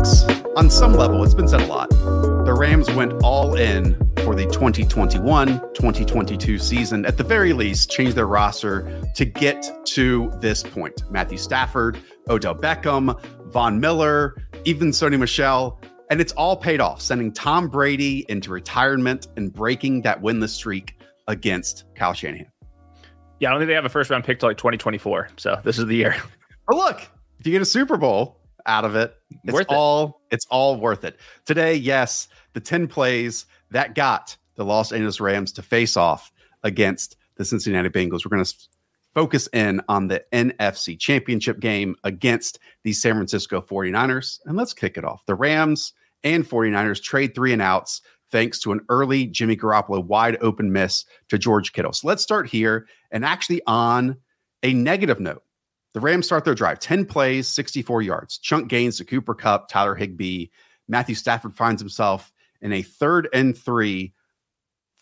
Winks, on some level, it's been said a lot. The Rams went all in for the 2021 2022 season. At the very least, changed their roster to get to this point. Matthew Stafford, Odell Beckham, Von Miller, even Sony Michel. And it's all paid off, sending Tom Brady into retirement and breaking that winless streak against Kyle Shanahan. Yeah, I don't think they have a first round pick till like 2024. So this is the year. But look, if you get a Super Bowl, out of it. It's Worth it. all it's all worth it. Today, yes, the 10 plays that got the Los Angeles Rams to face off against the Cincinnati Bengals. We're going to focus in on the NFC Championship game against the San Francisco 49ers. And let's kick it off. The Rams and 49ers trade three and outs thanks to an early Jimmy Garoppolo wide open miss to George Kittle. So let's start here and actually on a negative note. The Rams start their drive 10 plays, 64 yards, chunk gains to Cooper Kupp, Tyler Higbee. Matthew Stafford finds himself in a third and three,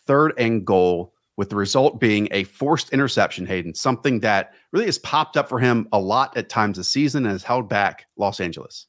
third and goal, with the result being a forced interception, Hayden, something that really has popped up for him a lot at times this season and has held back Los Angeles.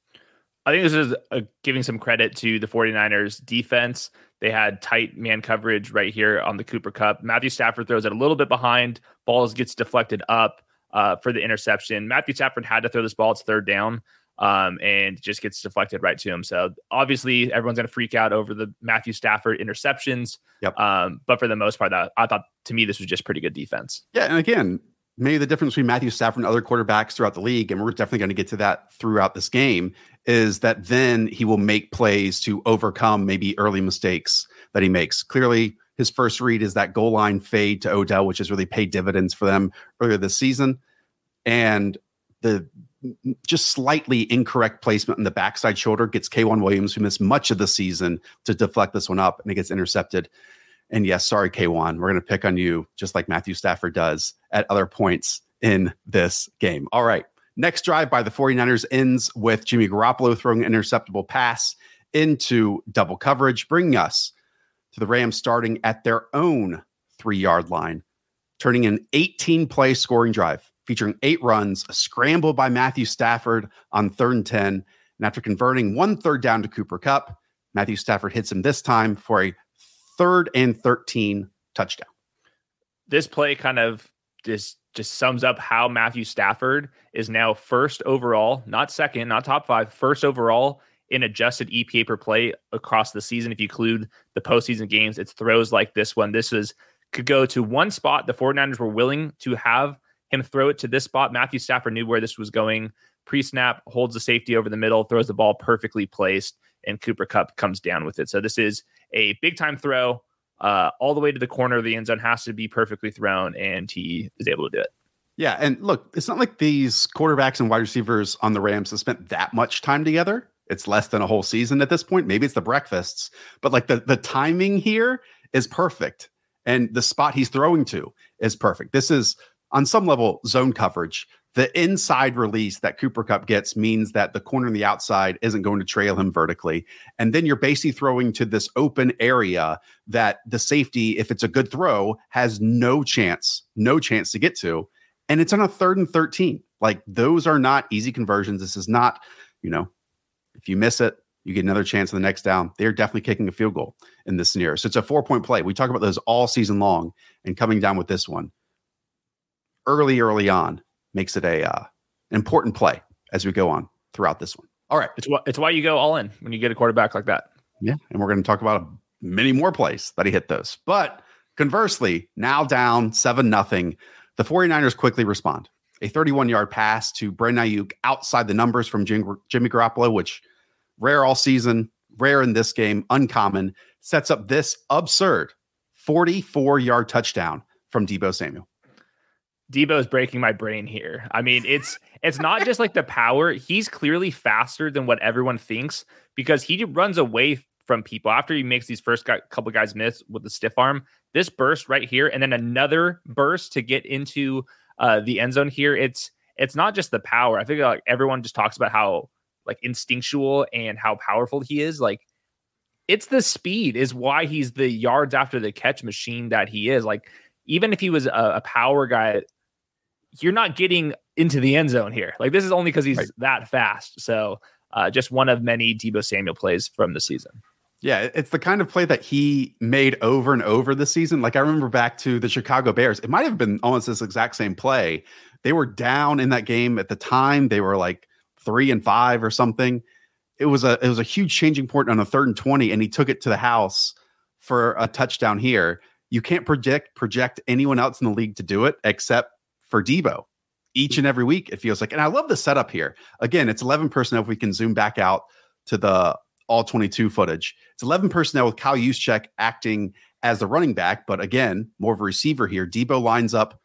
I think this is uh giving some credit to the 49ers defense. They had tight man coverage right here on the Cooper Kupp. Matthew Stafford throws it a little bit behind, balls gets deflected up uh, for the interception. Matthew Stafford had to throw this ball. It's third down. Um, and just gets deflected right to him. So obviously, everyone's going to freak out over the Matthew Stafford interceptions. Yep. Um, but for the most part, that I thought to me this was just pretty good defense. Yeah, and again, maybe the difference between Matthew Stafford and other quarterbacks throughout the league, and we're definitely going to get to that throughout this game, is that then he will make plays to overcome maybe early mistakes that he makes. Clearly, his first read is that goal line fade to Odell, which has really paid dividends for them earlier this season. And the just slightly incorrect placement in the backside shoulder gets K'Waun Williams, who missed much of the season, to deflect this one up and it gets intercepted. And yes, sorry, K'Waun, we're going to pick on you just like Matthew Stafford does at other points in this game. All right. Next drive by the 49ers ends with Jimmy Garoppolo throwing an interceptable pass into double coverage, bringing us to the Rams starting at their own three yard line, turning an 18 play scoring drive featuring eight runs, a scramble by Matthew Stafford on third and 10. And after converting one third down to Cooper Kupp, Matthew Stafford hits him this time for a third and 13 touchdown. This play kind of just just sums up how Matthew Stafford is now first overall, not second, not top five, first overall in adjusted EPA per play across the season. If you include the postseason games, it's throws like this one. This is could go to one spot. The 49ers were willing to have him throw it to this spot. Matthew Stafford knew where this was going. Pre snap, holds the safety over the middle, throws the ball perfectly placed, and Cooper Kupp comes down with it. So this is a big time throw. Uh, all the way to the corner of the end zone has to be perfectly thrown, and he is able to do it. Yeah, and look, it's not like these quarterbacks and wide receivers on the Rams have spent that much time together. It's less than a whole season at this point. Maybe it's the breakfasts, but like the the timing here is perfect, and the spot he's throwing to is perfect. This is on some level zone coverage. The inside release that Cooper Kupp gets means that the corner on the outside isn't going to trail him vertically. And then you're basically throwing to this open area that the safety, if it's a good throw, has no chance, no chance to get to. And it's on a third and 13. Like those are not easy conversions. This is not, you know, if you miss it, you get another chance on the next down. They're definitely kicking a field goal in this scenario. So it's a four point play. We talk about those all season long and coming down with this one early, early on makes it a uh, important play as we go on throughout this one. All right. It's why it's why you go all in when you get a quarterback like that. Yeah. And we're going to talk about many more plays that he hit those. But conversely, now down 7 nothing, the 49ers quickly respond. A 31 yard pass to Brandon Aiyuk outside the numbers from Jim, Jimmy Garoppolo, which rare all season, rare in this game, uncommon, sets up this absurd 44 yard touchdown from Deebo Samuel. Deebo is breaking my brain here. I mean, it's it's not just like the power. He's clearly faster than what everyone thinks because he runs away from people after he makes these first guy, couple guys miss with the stiff arm. This burst right here, and then another burst to get into uh, the end zone here. It's it's not just the power. I think like everyone just talks about how like instinctual and how powerful he is. Like it's the speed is why he's the yards after the catch machine that he is. Like even if he was a, a power guy, you're not getting into the end zone here. Like this is only because he's right. that fast. So uh, just one of many Deebo Samuel plays from the season. Yeah, it's the kind of play that he made over and over this season. Like I remember back to the Chicago Bears, it might have been almost this exact same play. They were down in that game at the time. They were like three and five or something. It was a it was a huge changing point on a third and twenty, and he took it to the house for a touchdown here. You can't project project anyone else in the league to do it except for Deebo. Each and every week, it feels like. And I love the setup here. Again, it's 11 personnel. If we can zoom back out to the all 22 footage, it's 11 personnel with Kyle Juszczyk acting as the running back, but again, more of a receiver here. Deebo lines up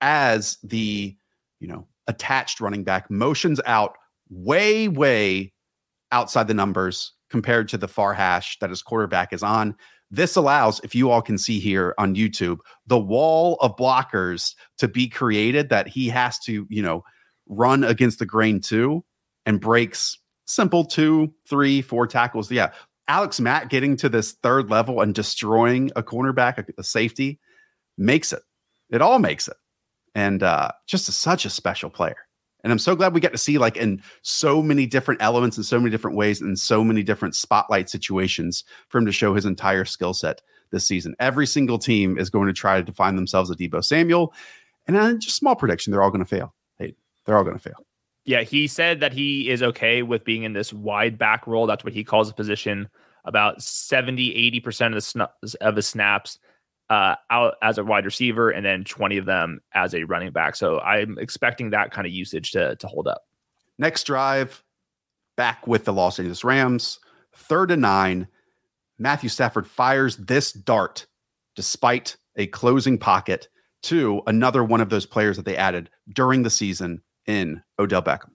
as the, you know, attached running back, motions out way, way outside the numbers compared to the far hash that his quarterback is on. This allows, if you all can see here on YouTube, the wall of blockers to be created that he has to, you know, run against the grain too and breaks simple two, three, four tackles. Yeah. Alex Mack getting to this third level and destroying a cornerback, a, a safety, makes it. It all makes it. And uh, just a, such a special player. And I'm so glad we get to see like in so many different elements in so many different ways in so many different spotlight situations for him to show his entire skill set this season. Every single team is going to try to define themselves a Deebo Samuel. And uh, just small prediction, they're all going to fail. Hey, they're all going to fail. Yeah, he said that he is okay with being in this wide back role. That's what he calls the position. About 70, 80% of the, sn- of the snaps uh, out as a wide receiver and then 20 of them as a running back. So I'm expecting that kind of usage to, to hold up. Next drive, back with the Los Angeles Rams, third and nine. Matthew Stafford fires this dart despite a closing pocket to another one of those players that they added during the season in Odell Beckham.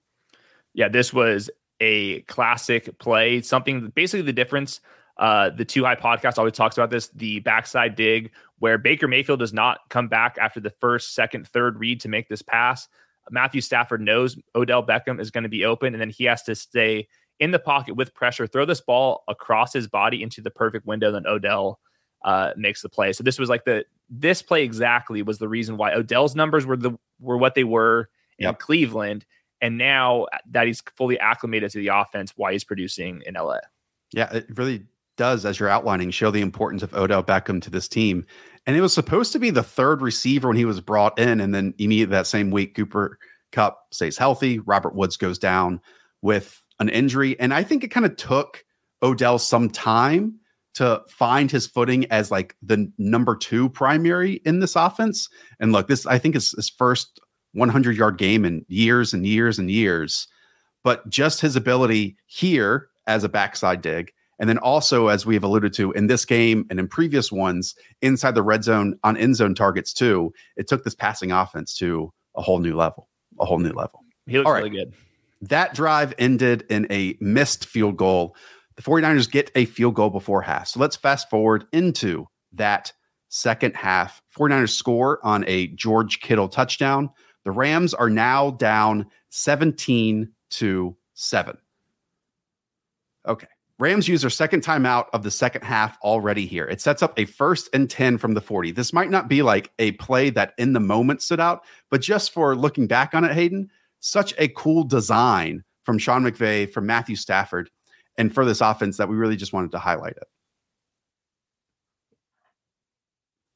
Yeah, this was a classic play. Something basically the difference uh, the Too High podcast always talks about this the backside dig, where Baker Mayfield does not come back after the first, second, third read to make this pass. Matthew Stafford knows Odell Beckham is going to be open, and then he has to stay in the pocket with pressure, throw this ball across his body into the perfect window. Then Odell uh, makes the play. So this was like the this play exactly was the reason why Odell's numbers were the were what they were in yep. Cleveland, and now that he's fully acclimated to the offense, why he's producing in LA. Yeah, it really does, as you're outlining, show the importance of Odell Beckham to this team. And it was supposed to be the third receiver when he was brought in. And then immediately that same week, Cooper Kupp stays healthy. Robert Woods goes down with an injury. And I think it kind of took Odell some time to find his footing as like the number two primary in this offense. And look, this I think is his first 100 yard game in years and years and years. But just his ability here as a backside dig and then also, as we have alluded to in this game and in previous ones, inside the red zone on end zone targets too, it took this passing offense to a whole new level, a whole new level. He looks really good. That drive ended in a missed field goal. The 49ers get a field goal before half. So let's fast forward into that second half. 49ers score on a George Kittle touchdown. The Rams are now down 17 to 7. Okay. Rams use their second timeout of the second half already here. It sets up a first and 10 from the 40. This might not be like a play that in the moment stood out, but just for looking back on it, Hayden, such a cool design from Sean McVay, from Matthew Stafford, and for this offense that we really just wanted to highlight it.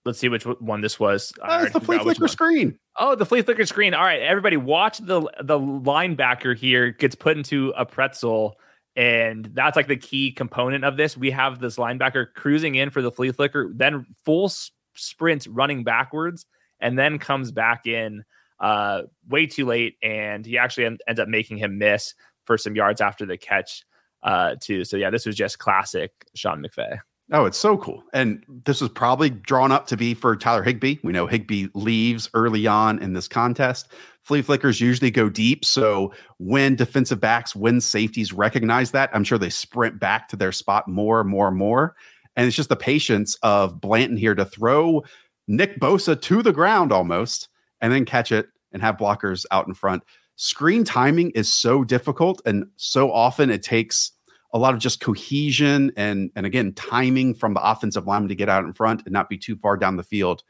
Let's see which one this was. Oh, it's the flea flicker screen. Oh, the flea flicker screen. All right, everybody, watch the the linebacker here gets put into a pretzel and that's like the key component of this. We have this linebacker cruising in for the flea flicker, then full sprint running backwards, and then comes back in uh, way too late. And he actually en- ends up making him miss for some yards after the catch. uh, too. So yeah, this was just classic Sean McVay. Oh, it's so cool. And this was probably drawn up to be for Tyler Higbee. We know Higbee leaves early on in this contest. Flea flickers usually go deep. So when defensive backs, when safeties recognize that, I'm sure they sprint back to their spot more more more. And it's just the patience of Blanton here to throw Nick Bosa to the ground almost and then catch it and have blockers out in front. Screen timing is so difficult. And so often it takes a lot of just cohesion and and again timing from the offensive lineman to get out in front and not be too far down the field.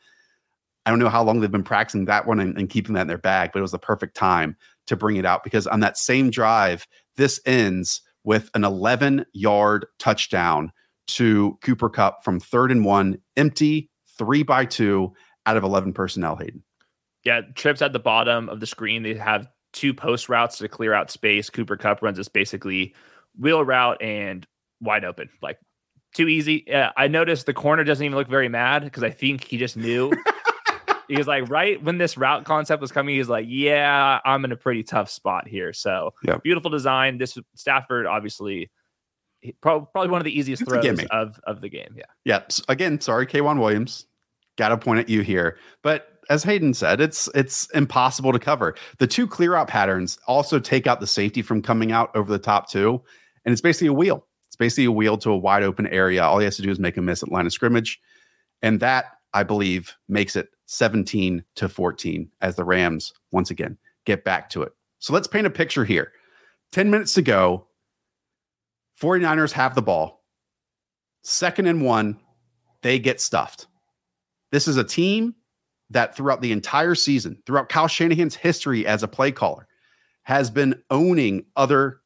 I don't know how long they've been practicing that one and, and, keeping that in their bag, but it was the perfect time to bring it out because on that same drive, this ends with an 11 yard touchdown to Cooper Kupp from third and one, empty, three by two out of 11 personnel, Hayden. Yeah, trips at the bottom of the screen. They have two post routes to clear out space. Cooper Kupp runs this basically wheel route and wide open, like too easy. Yeah, I noticed the corner doesn't even look very mad because I think he just knew. he was like, right when this route concept was coming, he's like, yeah, I'm in a pretty tough spot here. So yeah. beautiful design. This Stafford, obviously, probably one of the easiest it's throws of, of the game. Yeah. Yeah. Again, sorry, K'Waun Williams. Got to point at you here. But as Hayden said, it's it's impossible to cover. The two clear out patterns also take out the safety from coming out over the top too and it's basically a wheel. It's basically a wheel to a wide open area. All he has to do is make a miss at line of scrimmage, and that I believe makes it 17 to 14 as the Rams once again get back to it. So let's paint a picture here. 10 minutes to go. 49ers have the ball. Second and one, they get stuffed. This is a team that throughout the entire season, throughout Kyle Shanahan's history as a play caller, has been owning other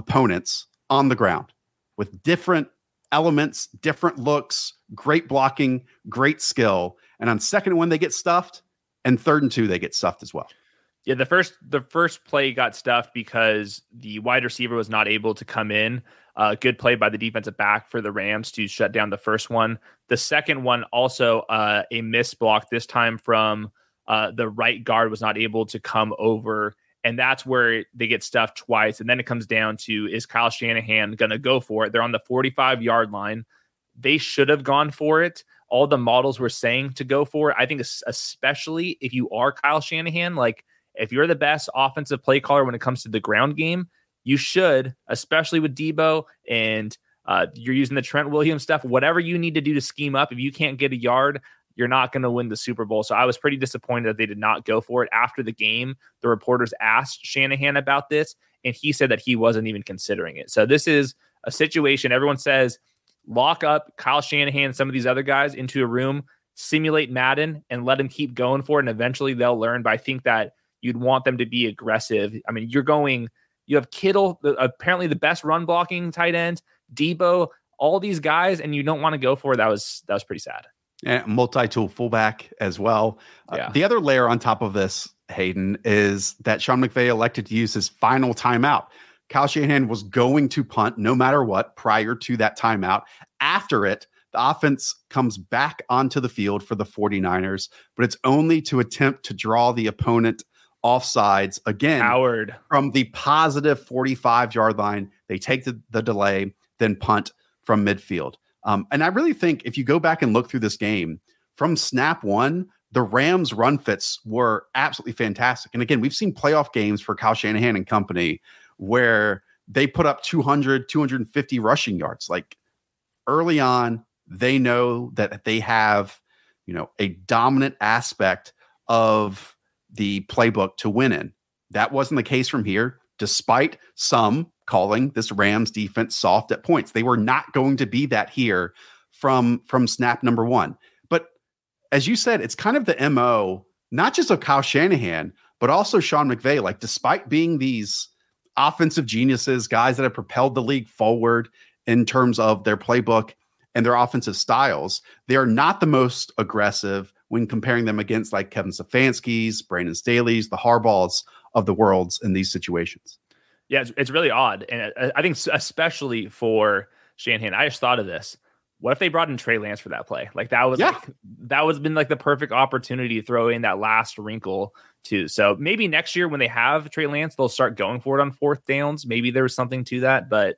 opponents on the ground with different elements, different looks, great blocking, great skill. And on second one, they get stuffed, and third and two, they get stuffed as well. Yeah, the first the first play got stuffed because the wide receiver was not able to come in. Uh, good play by the defensive back for the Rams to shut down the first one. The second one also uh, a miss block this time from uh, the right guard was not able to come over and that's where they get stuffed twice. And then it comes down to is Kyle Shanahan going to go for it? They're on the 45 yard line. They should have gone for it. All the models were saying to go for it. I think, especially if you are Kyle Shanahan, like if you're the best offensive play caller when it comes to the ground game, you should, especially with Deebo and uh, you're using the Trent Williams stuff, whatever you need to do to scheme up. If you can't get a yard, you're not going to win the Super Bowl. So I was pretty disappointed that they did not go for it. After the game, the reporters asked Shanahan about this, and he said that he wasn't even considering it. So this is a situation everyone says lock up Kyle Shanahan and some of these other guys into a room, simulate Madden, and let them keep going for it. And eventually they'll learn. But I think that you'd want them to be aggressive. I mean, you're going, you have Kittle, apparently the best run blocking tight end, Deebo, all these guys, and you don't want to go for it. That was that was pretty sad multi-tool fullback as well. Uh, yeah. Uh, the other layer on top of this, Hayden, is that Sean McVay elected to use his final timeout. Kyle Shanahan was going to punt no matter what prior to that timeout. After it, the offense comes back onto the field for the 49ers, but it's only to attempt to draw the opponent offsides again Howard. from the positive 45 yard line. They take the, the delay, then punt from midfield. Um, and I really think if you go back and look through this game from snap one, the Rams' run fits were absolutely fantastic. And again, we've seen playoff games for Kyle Shanahan and company where they put up 200, 250 rushing yards. Like early on, they know that they have, you know, a dominant aspect of the playbook to win in. That wasn't the case from here, despite some calling this Rams defense soft at points. They were not going to be that here from from snap number 1. But as you said, it's kind of the MO not just of Kyle Shanahan, but also Sean McVay like despite being these offensive geniuses, guys that have propelled the league forward in terms of their playbook and their offensive styles, they are not the most aggressive when comparing them against like Kevin Stefanski's, Brandon Staley's, the Harbaughs of the worlds in these situations. Yeah, it's, it's really odd, and uh, I think especially for Shanahan, I just thought of this. What if they brought in Trey Lance for that play? Like that was yeah. like, that was been like the perfect opportunity to throw in that last wrinkle too. So maybe next year when they have Trey Lance, they'll start going for it on fourth downs. Maybe there was something to that, but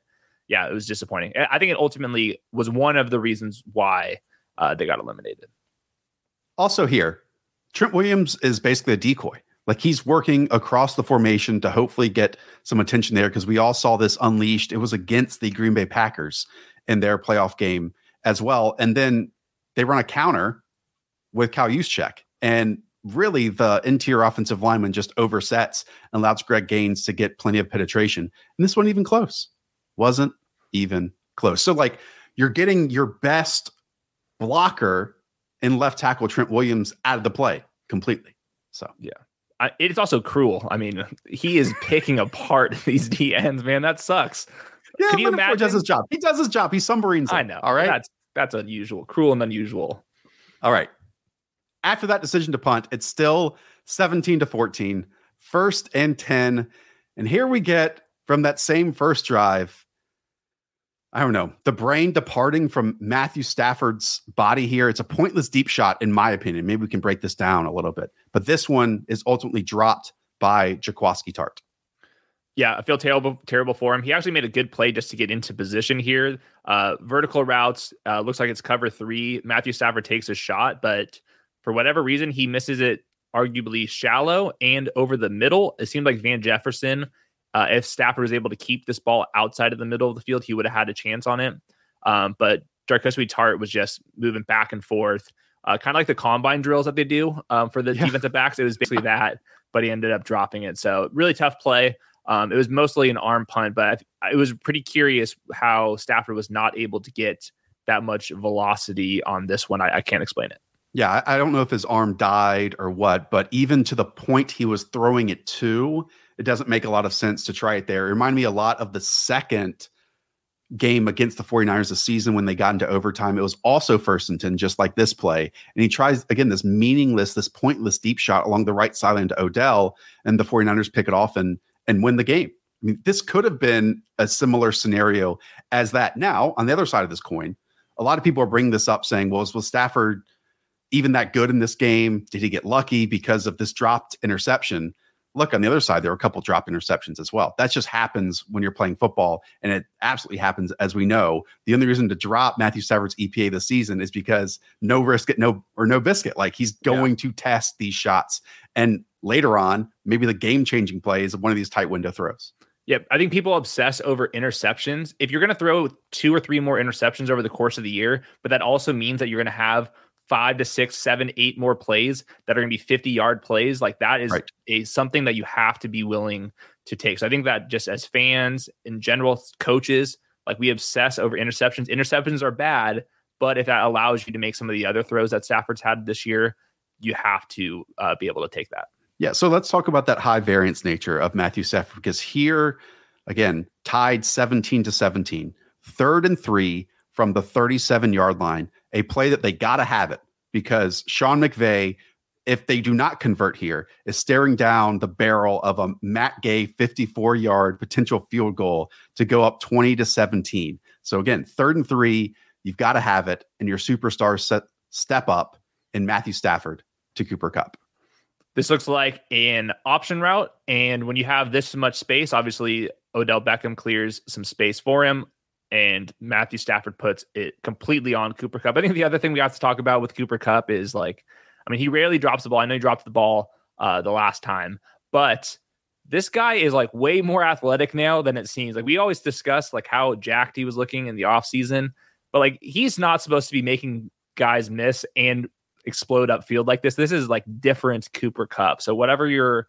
yeah, it was disappointing. I think it ultimately was one of the reasons why uh, they got eliminated. Also, here, Trent Williams is basically a decoy. Like he's working across the formation to hopefully get some attention there because we all saw this unleashed. It was against the Green Bay Packers in their playoff game as well. And then they run a counter with Kyle Juszczyk. And really the interior offensive lineman just oversets and allows Greg Gaines to get plenty of penetration. And this wasn't even close. Wasn't even close. So like you're getting your best blocker in left tackle Trent Williams out of the play completely. So yeah. I, it's also cruel. I mean, he is picking apart these DNs, man. That sucks. Yeah, Can you imagine? Does his job. He does his job. He's submarines. I know. All right. That's that's unusual, cruel and unusual. All right. After that decision to punt, it's still 17 to 14, first and 10. And here we get from that same first drive, I don't know, the brain departing from Matthew Stafford's body here. It's a pointless deep shot, in my opinion. Maybe we can break this down a little bit. But this one is ultimately dropped by Jaquiski Tartt. Yeah, I feel terrible terrible for him. He actually made a good play just to get into position here. Uh, vertical routes uh, looks like it's cover three. Matthew Stafford takes a shot, but for whatever reason, he misses it arguably shallow and over the middle. It seemed like Van Jefferson, uh, if Stafford was able to keep this ball outside of the middle of the field, he would have had a chance on it. Um, but Jaquiski Tartt was just moving back and forth, uh, kind of like the combine drills that they do um, for the yeah. defensive backs. It was basically that, but he ended up dropping it. So really tough play. Um, it was mostly an arm punt, but it was pretty curious how Stafford was not able to get that much velocity on this one. I, I can't explain it. Yeah, I don't know if his arm died or what, but even to the point he was throwing it to, it doesn't make a lot of sense to try it there. It reminded me a lot of the second game against the 49ers this season when they got into overtime. It was also first and 10, just like this play. And he tries, again, this meaningless, this pointless deep shot along the right sideline to Odell, and the 49ers pick it off and and win the game. I mean, this could have been a similar scenario as that. Now, on the other side of this coin, a lot of people are bringing this up saying, well, was Stafford even that good in this game? Did he get lucky because of this dropped interception? Look, on the other side, there were a couple drop interceptions as well. That just happens when you're playing football, and it absolutely happens, as we know. The only reason to drop Matthew Stafford's EPA this season is because no risk it, no or no biscuit. Like he's going yeah. to test these shots, and later on, maybe the game changing play is one of these tight window throws. Yep. I think people obsess over interceptions. If you're going to throw two or three more interceptions over the course of the year, but that also means that you're going to have five to six, seven, eight more plays that are going to be 50 yard plays, like that is right. a something that you have to be willing to take. So I think that just as fans in general, coaches, like we obsess over interceptions. Interceptions are bad, but if that allows you to make some of the other throws that Stafford's had this year, you have to uh, be able to take that. Yeah, so let's talk about that high variance nature of Matthew Stafford because here, again, tied 17 to 17, third and three from the 37 yard line, a play that they got to have it because Sean McVay, if they do not convert here, is staring down the barrel of a Matt Gay 54 yard potential field goal to go up 20 to 17. So again, third and three, you've got to have it, and your superstars set, step up in Matthew Stafford to Cooper Kupp. This looks like an option route. And when you have this much space, obviously Odell Beckham clears some space for him. And Matthew Stafford puts it completely on Cooper Kupp. I think the other thing we have to talk about with Cooper Kupp is like, I mean, he rarely drops the ball. I know he dropped the ball uh, the last time, but this guy is like way more athletic now than it seems. Like we always discuss like how jacked he was looking in the offseason, but like he's not supposed to be making guys miss and explode upfield like this. This is like different Cooper Kupp. So whatever your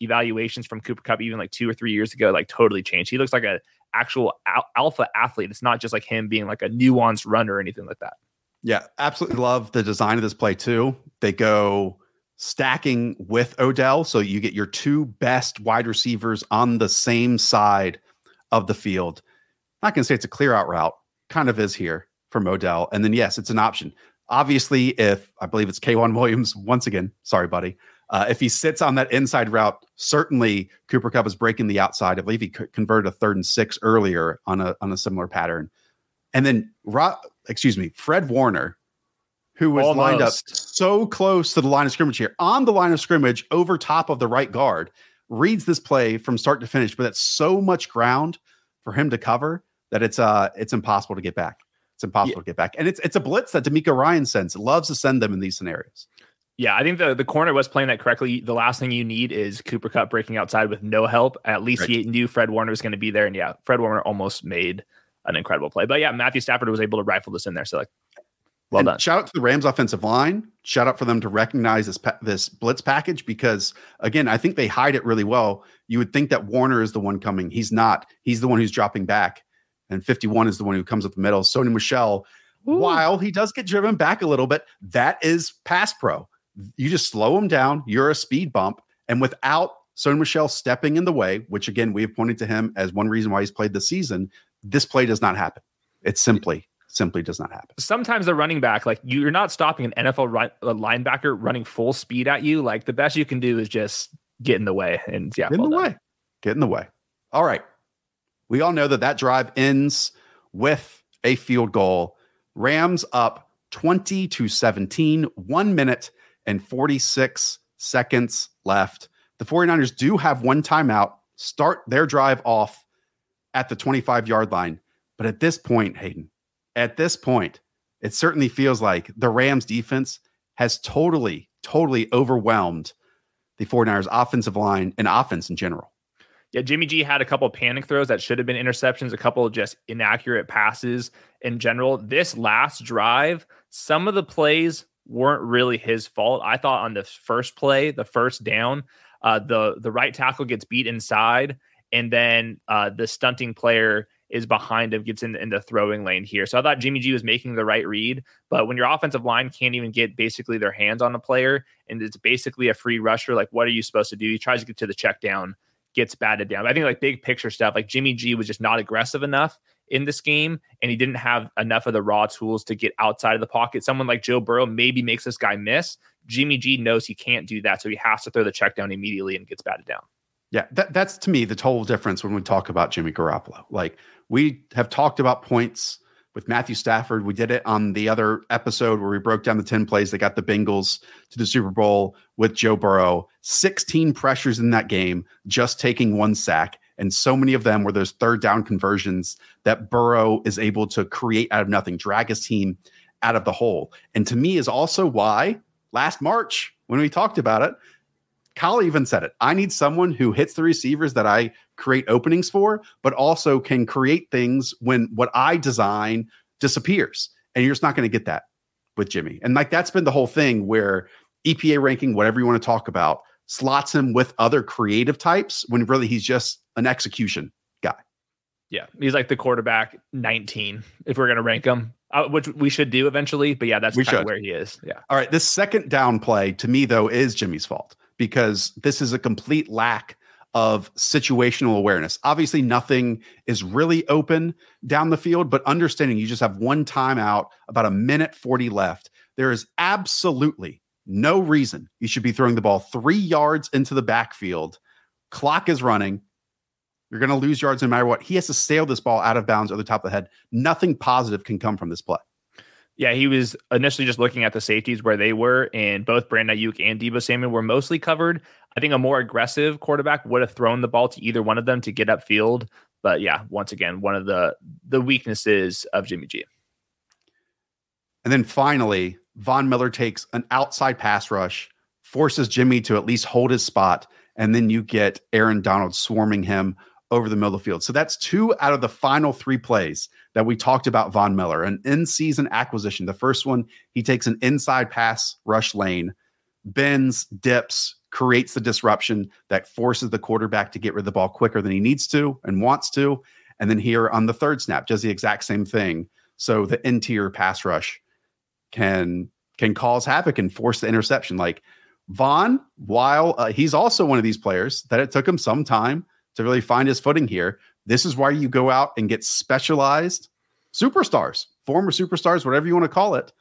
evaluations from Cooper Kupp, even like two or three years ago, like totally changed. He looks like a actual al- alpha athlete. It's not just like him being like a nuanced runner or anything like that. Yeah, absolutely love the design of this play too. They go stacking with Odell, so you get your two best wide receivers on the same side of the field. I'm not going to say it's a clear out route, kind of is here from Odell. And then yes, it's an option. Obviously, if I believe it's K'Waun Williams once again, sorry, buddy. Uh, if he sits on that inside route, certainly Cooper Kupp is breaking the outside. I believe he converted a third and six earlier on a on a similar pattern. And then, excuse me, Fred Warner, who was Almost. lined up so close to the line of scrimmage here, on the line of scrimmage, over top of the right guard, reads this play from start to finish. But that's so much ground for him to cover that it's uh it's impossible to get back. It's impossible yeah. to get back. And it's it's a blitz that DeMeco Ryan sends. Loves to send them in these scenarios. Yeah, I think the, the corner was playing that correctly. The last thing you need is Cooper Kupp breaking outside with no help. At least right. he knew Fred Warner was going to be there. And yeah, Fred Warner almost made an incredible play. But yeah, Matthew Stafford was able to rifle this in there. So like, well and done. Shout out to the Rams offensive line. Shout out for them to recognize this this blitz package because again, I think they hide it really well. You would think that Warner is the one coming. He's not. He's the one who's dropping back, and 51 is the one who comes up the middle. Sony Michel, Ooh. while he does get driven back a little bit, that is pass pro you just slow him down. You're a speed bump. And without Sony Michel stepping in the way, which again, we have pointed to him as one reason why he's played the season, this play does not happen. It simply, simply does not happen. Sometimes the running back, like you're not stopping an NFL run, linebacker running full speed at you. Like the best you can do is just get in the way. And yeah, get in the done. way. Get in the way. All right. We all know that that drive ends with a field goal. Rams up 20 to 17, one minute and 46 seconds left. The 49ers do have one timeout, start their drive off at the 25 yard line. But at this point, Hayden, at this point, it certainly feels like the Rams defense has totally, totally overwhelmed the 49ers offensive line and offense in general. Yeah, Jimmy G had a couple panic throws that should have been interceptions, a couple of just inaccurate passes in general. This last drive, some of the plays weren't really his fault. I thought on the first play, the first down, uh, the the right tackle gets beat inside, and then uh, the stunting player is behind him, gets in, in the throwing lane here. So I thought Jimmy G was making the right read, but when your offensive line can't even get basically their hands on a player, and it's basically a free rusher, like what are you supposed to do? He tries to get to the check down, gets batted down. I think like big picture stuff, like Jimmy G was just not aggressive enough in this game, and he didn't have enough of the raw tools to get outside of the pocket. Someone like Joe Burrow maybe makes this guy miss. Jimmy G knows he can't do that, so he has to throw the check down immediately and gets batted down. Yeah, that, that's to me the total difference when we talk about Jimmy Garoppolo. Like we have talked about points with Matthew Stafford. We did it on the other episode where we broke down the 10 plays that got the Bengals to the Super Bowl with Joe Burrow. 16 pressures in that game, just taking one sack. And so many of them were those third down conversions that Burrow is able to create out of nothing, drag his team out of the hole. And to me, is also why last March, when we talked about it, Kyle even said it. I need someone who hits the receivers that I create openings for, but also can create things when what I design disappears. And you're just not going to get that with Jimmy. And like that's been the whole thing where EPA ranking, whatever you want to talk about, slots him with other creative types when really he's just an execution guy. Yeah, he's like the quarterback 19 if we're going to rank him, uh, which we should do eventually. But yeah, that's we of where he is. Yeah. All right. This second down play to me, though, is Jimmy's fault because this is a complete lack of situational awareness. Obviously, nothing is really open down the field, but understanding you just have one timeout, about a minute 40 left. There is absolutely no reason you should be throwing the ball three yards into the backfield. Clock is running. You're going to lose yards no matter what. He has to sail this ball out of bounds or the top of the head. Nothing positive can come from this play. Yeah, he was initially just looking at the safeties where they were, and both Brandon Aiyuk and Deebo Samuel were mostly covered. I think a more aggressive quarterback would have thrown the ball to either one of them to get upfield. But yeah, once again, one of the the weaknesses of Jimmy G. And then finally, Von Miller takes an outside pass rush, forces Jimmy to at least hold his spot, and then you get Aaron Donald swarming him over the middle of the field. So that's two out of the final three plays that we talked about Von Miller, an in season acquisition. The first one, he takes an inside pass rush lane, bends, dips, creates the disruption that forces the quarterback to get rid of the ball quicker than he needs to and wants to. And then here on the third snap, does the exact same thing. So the interior pass rush can can cause havoc and force the interception. Like Von, while uh, he's also one of these players that it took him some time to really find his footing here. This is why you go out and get specialized superstars, former superstars, whatever you want to call it,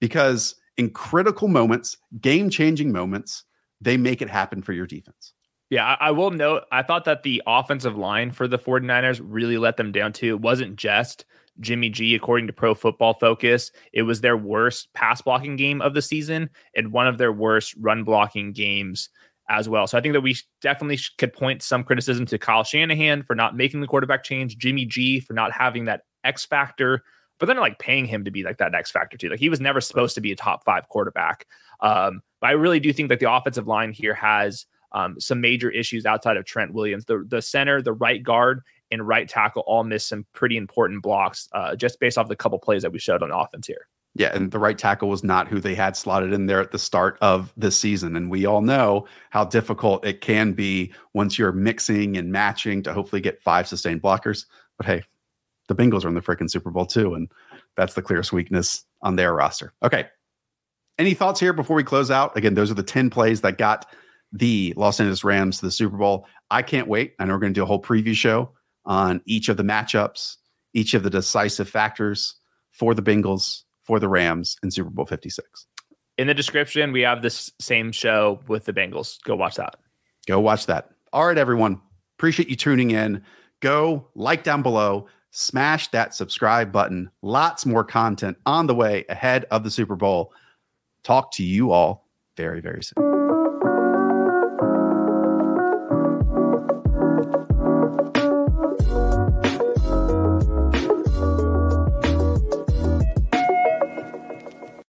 because in critical moments, game changing moments, they make it happen for your defense. Yeah, I, will note, I thought that the offensive line for the 49ers really let them down too. It wasn't just Jimmy G, according to Pro Football Focus. It was their worst pass blocking game of the season and one of their worst run blocking games as well. So I think that we definitely could point some criticism to Kyle Shanahan for not making the quarterback change, Jimmy G for not having that X factor, but then like paying him to be like that X factor too. Like he was never supposed to be a top five quarterback. Um, but I really do think that the offensive line here has um, some major issues outside of Trent Williams. The the center, the right guard, and right tackle all missed some pretty important blocks uh, just based off the couple plays that we showed on offense here. Yeah, and the right tackle was not who they had slotted in there at the start of the season. And we all know how difficult it can be once you're mixing and matching to hopefully get five sustained blockers. But hey, the Bengals are in the freaking Super Bowl too. And that's the clearest weakness on their roster. Okay. Any thoughts here before we close out? Again, those are the 10 plays that got the Los Angeles Rams to the Super Bowl. I can't wait. I know we're going to do a whole preview show on each of the matchups, each of the decisive factors for the Bengals for the Rams in Super Bowl 56. In the description, we have this same show with the Bengals. Go watch that. Go watch that. All right, everyone. Appreciate you tuning in. Go like down below, smash that subscribe button. Lots more content on the way ahead of the Super Bowl. Talk to you all very, very soon.